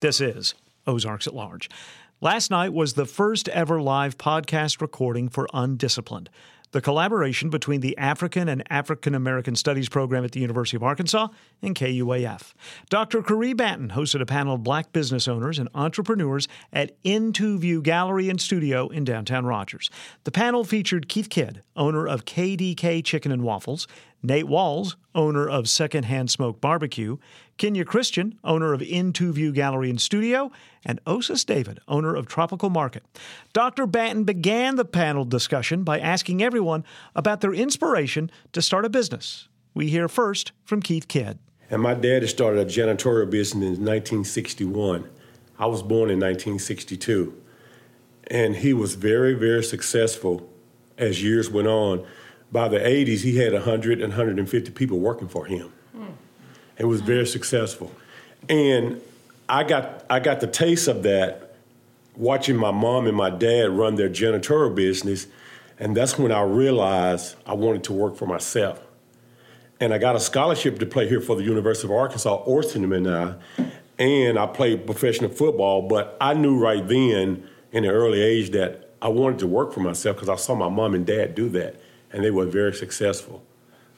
This is Ozarks at Large. Last night was the first ever live podcast recording for Undisciplined, the collaboration between the African and African American Studies program at the University of Arkansas and KUAF. Dr. Caree Banton hosted a panel of black business owners and entrepreneurs at Into View Gallery and Studio in downtown Rogers. The panel featured Keith Kidd, owner of KDK Chicken and Waffles, Nate Walls, owner of Secondhand Smoke Barbecue, Kenya Christian, owner of Into View Gallery and Studio, and Osis David, owner of Tropical Market. Dr. Banton began the panel discussion by asking everyone about their inspiration to start a business. We hear first from Keith Kidd. And my dad had started a janitorial business in 1961. I was born in 1962. And he was very, very successful as years went on by the 80s, he had 100 and 150 people working for him. Mm. It was very successful. And I got, I got the taste of that watching my mom and my dad run their janitorial business. And that's when I realized I wanted to work for myself. And I got a scholarship to play here for the University of Arkansas, Orson and I. And I played professional football, but I knew right then in the early age that I wanted to work for myself because I saw my mom and dad do that and they were very successful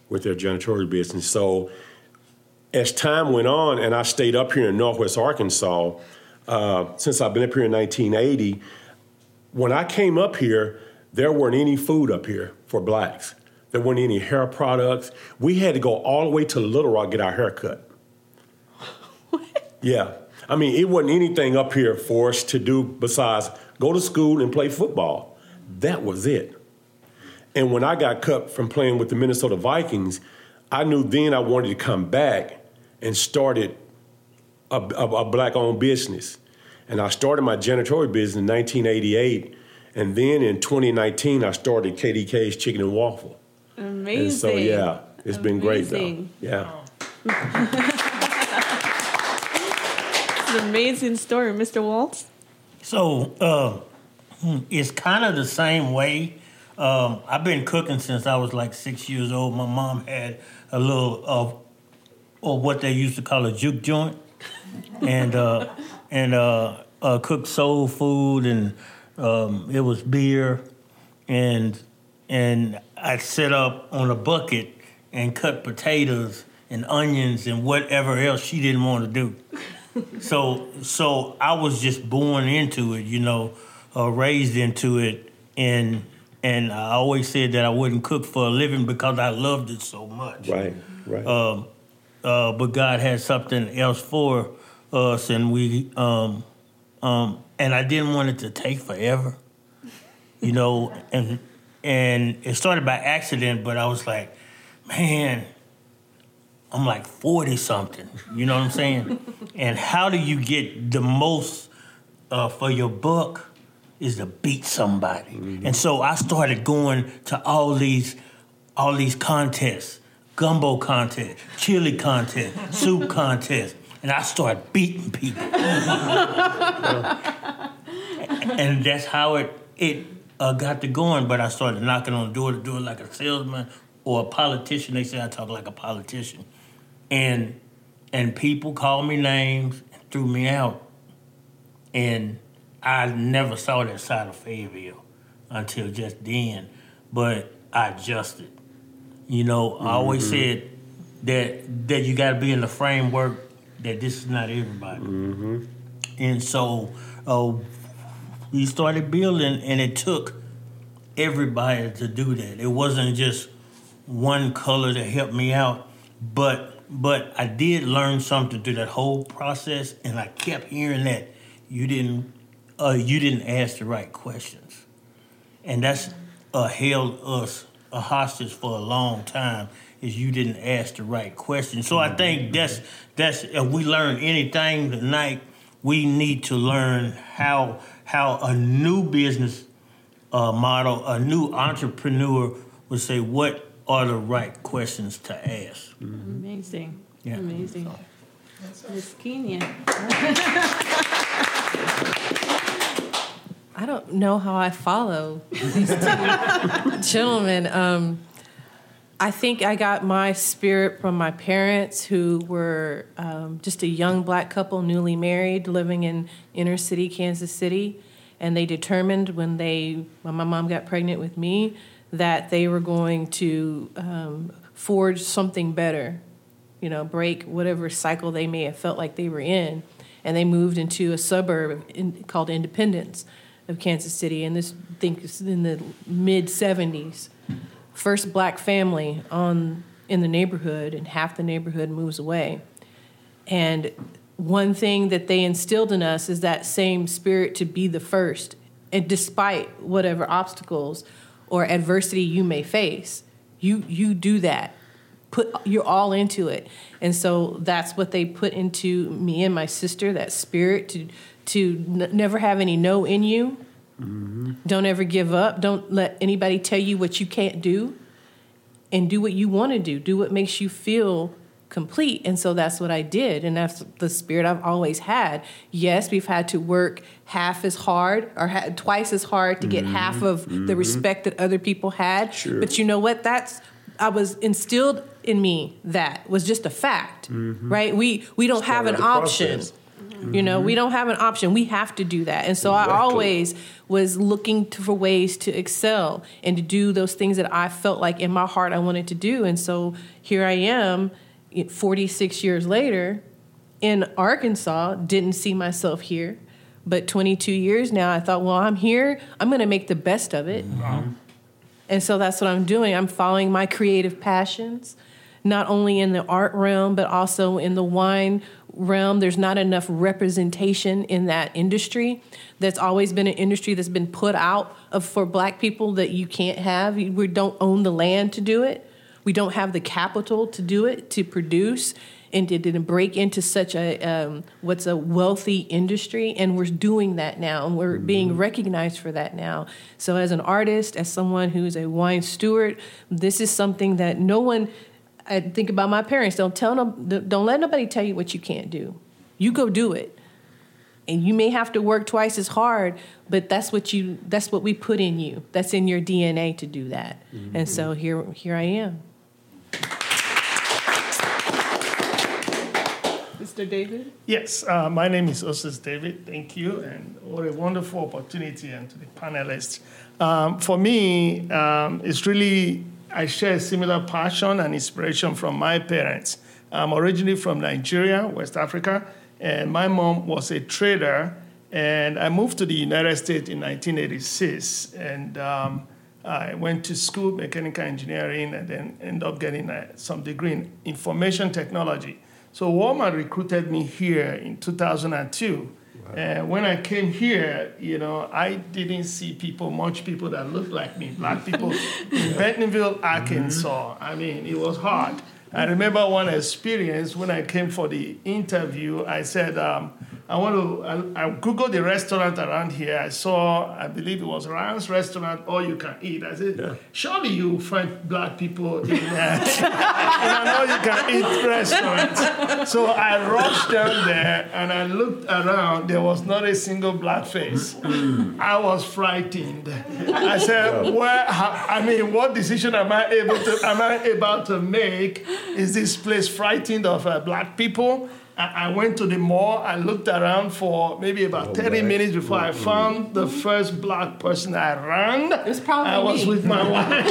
with their janitorial business. So as time went on, and I stayed up here in Northwest Arkansas uh, since I've been up here in 1980. When I came up here, there weren't any food up here for blacks. There weren't any hair products. We had to go all the way to Little Rock get our hair cut. What? Yeah. I mean, it wasn't anything up here for us to do besides go to school and play football. That was it. And when I got cut from playing with the Minnesota Vikings, I knew then I wanted to come back and started a, a, a black owned business. And I started my janitorial business in 1988. And then in 2019, I started KDK's Chicken and Waffle. Amazing. And so, yeah, it's Amazing. been great though. Yeah. it's an amazing story, Mr. Walls. So, uh, it's kind of the same way um, I've been cooking since I was like six years old. My mom had a little of, or what they used to call a juke joint, and uh, and uh, uh, cooked soul food, and um, it was beer, and and I'd sit up on a bucket and cut potatoes and onions and whatever else she didn't want to do. so so I was just born into it, you know, uh, raised into it, and and I always said that I wouldn't cook for a living because I loved it so much. Right, right. Um, uh, but God had something else for us, and we um, um, and I didn't want it to take forever, you know. And and it started by accident, but I was like, man, I'm like forty something. You know what I'm saying? and how do you get the most uh, for your buck? Is to beat somebody. Mm-hmm. And so I started going to all these all these contests, gumbo contest, chili contest, soup contest, and I started beating people. and that's how it it uh, got to going. But I started knocking on the door to do it like a salesman or a politician. They say I talk like a politician, and and people called me names and threw me out, and I never saw that side of Fayetteville until just then, but I adjusted. You know, mm-hmm. I always mm-hmm. said that that you got to be in the framework that this is not everybody, mm-hmm. and so uh, we started building, and it took everybody to do that. It wasn't just one color to help me out, but but I did learn something through that whole process, and I kept hearing that you didn't uh, you didn't ask the right questions, and that's uh, held us a hostage for a long time. Is you didn't ask the right questions. So I think that's that's if we learn anything tonight, we need to learn how how a new business uh, model, a new entrepreneur would say what are the right questions to ask. Mm-hmm. Amazing. Yeah. Amazing. Miss Kenya. I don't know how I follow these two gentlemen. Um, I think I got my spirit from my parents, who were um, just a young black couple, newly married, living in inner city Kansas City, and they determined when they when my mom got pregnant with me that they were going to um, forge something better, you know, break whatever cycle they may have felt like they were in, and they moved into a suburb in, called Independence of Kansas City, and this I think is in the mid '70s first black family on in the neighborhood and half the neighborhood moves away. And one thing that they instilled in us is that same spirit to be the first and despite whatever obstacles or adversity you may face you you do that put you're all into it and so that's what they put into me and my sister that spirit to to n- never have any no in you Mm-hmm. Don't ever give up. Don't let anybody tell you what you can't do. And do what you want to do. Do what makes you feel complete. And so that's what I did. And that's the spirit I've always had. Yes, we've had to work half as hard or ha- twice as hard to get mm-hmm. half of mm-hmm. the respect that other people had. Sure. But you know what? That's I was instilled in me that was just a fact, mm-hmm. right? We we don't have an option. Mm-hmm. You know, we don't have an option. We have to do that. And so exactly. I always was looking to, for ways to excel and to do those things that I felt like in my heart I wanted to do. And so here I am, 46 years later, in Arkansas, didn't see myself here. But 22 years now, I thought, well, I'm here. I'm going to make the best of it. Mm-hmm. And so that's what I'm doing. I'm following my creative passions, not only in the art realm, but also in the wine realm. There's not enough representation in that industry. That's always been an industry that's been put out of for black people that you can't have. We don't own the land to do it. We don't have the capital to do it, to produce and to, to break into such a um, what's a wealthy industry and we're doing that now and we're mm-hmm. being recognized for that now so as an artist as someone who's a wine steward this is something that no one I think about my parents. Don't tell them. Don't let nobody tell you what you can't do. You go do it, and you may have to work twice as hard, but that's what you. That's what we put in you. That's in your DNA to do that. Mm-hmm. And so here, here I am. Mr. David? Yes, uh, my name is Osis David. Thank you, and what a wonderful opportunity, and to the panelists. Um, for me, um, it's really I share a similar passion and inspiration from my parents. I'm originally from Nigeria, West Africa, and my mom was a trader. And I moved to the United States in 1986, and um, I went to school, mechanical engineering, and then ended up getting uh, some degree in information technology. So Walmart recruited me here in 2002 and when I came here, you know, I didn't see people, much people that looked like me, black people in Bentonville, Arkansas. I mean, it was hard. I remember one experience when I came for the interview. I said, um, I want to, I, I, Googled the restaurant around here. I saw, I believe it was Ryan's restaurant, all you can eat. I said, yeah. surely you find black people in there. and I know you can eat restaurants. So I rushed down there and I looked around. There was not a single black face. I was frightened. I said, where, I mean, what decision am I able to, am I able to make? Is this place frightened of uh, black people? I went to the mall. I looked around for maybe about oh, 30 minutes before I found the first black person I ran. It was probably I was me. with my wife.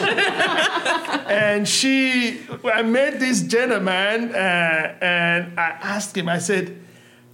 and she, I met this gentleman uh, and I asked him, I said,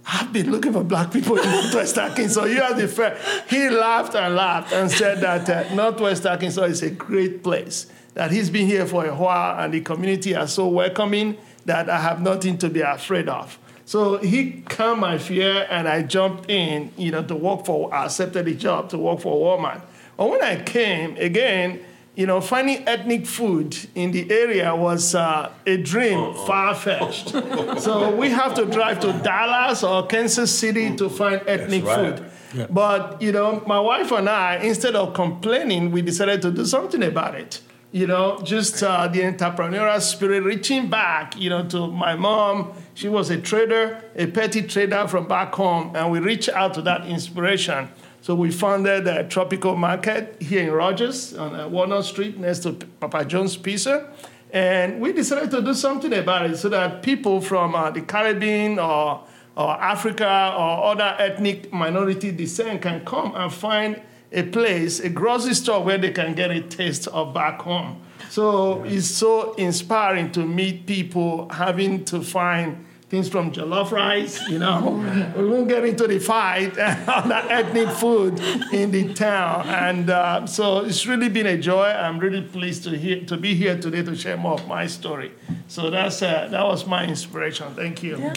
I've been looking for black people in Northwest Arkansas. You are the first. He laughed and laughed and said that uh, Northwest Arkansas is a great place, that he's been here for a while and the community are so welcoming that I have nothing to be afraid of. So he calmed my fear, and I jumped in, you know, to work for. I accepted the job to work for Walmart. But when I came again, you know, finding ethnic food in the area was uh, a dream, far fetched. so we have to drive to Dallas or Kansas City to find ethnic right. food. Yeah. But you know, my wife and I, instead of complaining, we decided to do something about it you know, just uh, the entrepreneurial spirit, reaching back, you know, to my mom. She was a trader, a petty trader from back home, and we reached out to that inspiration. So we founded a tropical market here in Rogers on uh, Walnut Street next to Papa John's Pizza. And we decided to do something about it so that people from uh, the Caribbean or, or Africa or other ethnic minority descent can come and find a place, a grocery store where they can get a taste of back home. So it's so inspiring to meet people having to find things from jollof rice, you know. we won't get into the fight on that ethnic food in the town. And uh, so it's really been a joy. I'm really pleased to, hear, to be here today to share more of my story. So that's, uh, that was my inspiration. Thank you. Yeah.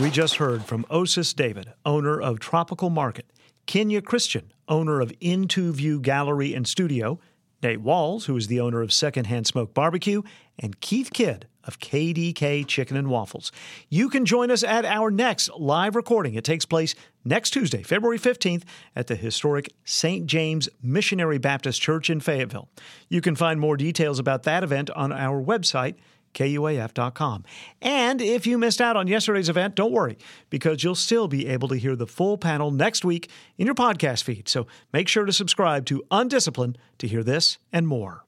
We just heard from Osis David, owner of Tropical Market, Kenya Christian, owner of Into View Gallery and Studio, Nate Walls, who is the owner of Secondhand Smoke Barbecue, and Keith Kidd of KDK Chicken and Waffles. You can join us at our next live recording. It takes place next Tuesday, February 15th, at the historic St. James Missionary Baptist Church in Fayetteville. You can find more details about that event on our website, KUAF.com. And if you missed out on yesterday's event, don't worry, because you'll still be able to hear the full panel next week in your podcast feed. So make sure to subscribe to Undisciplined to hear this and more.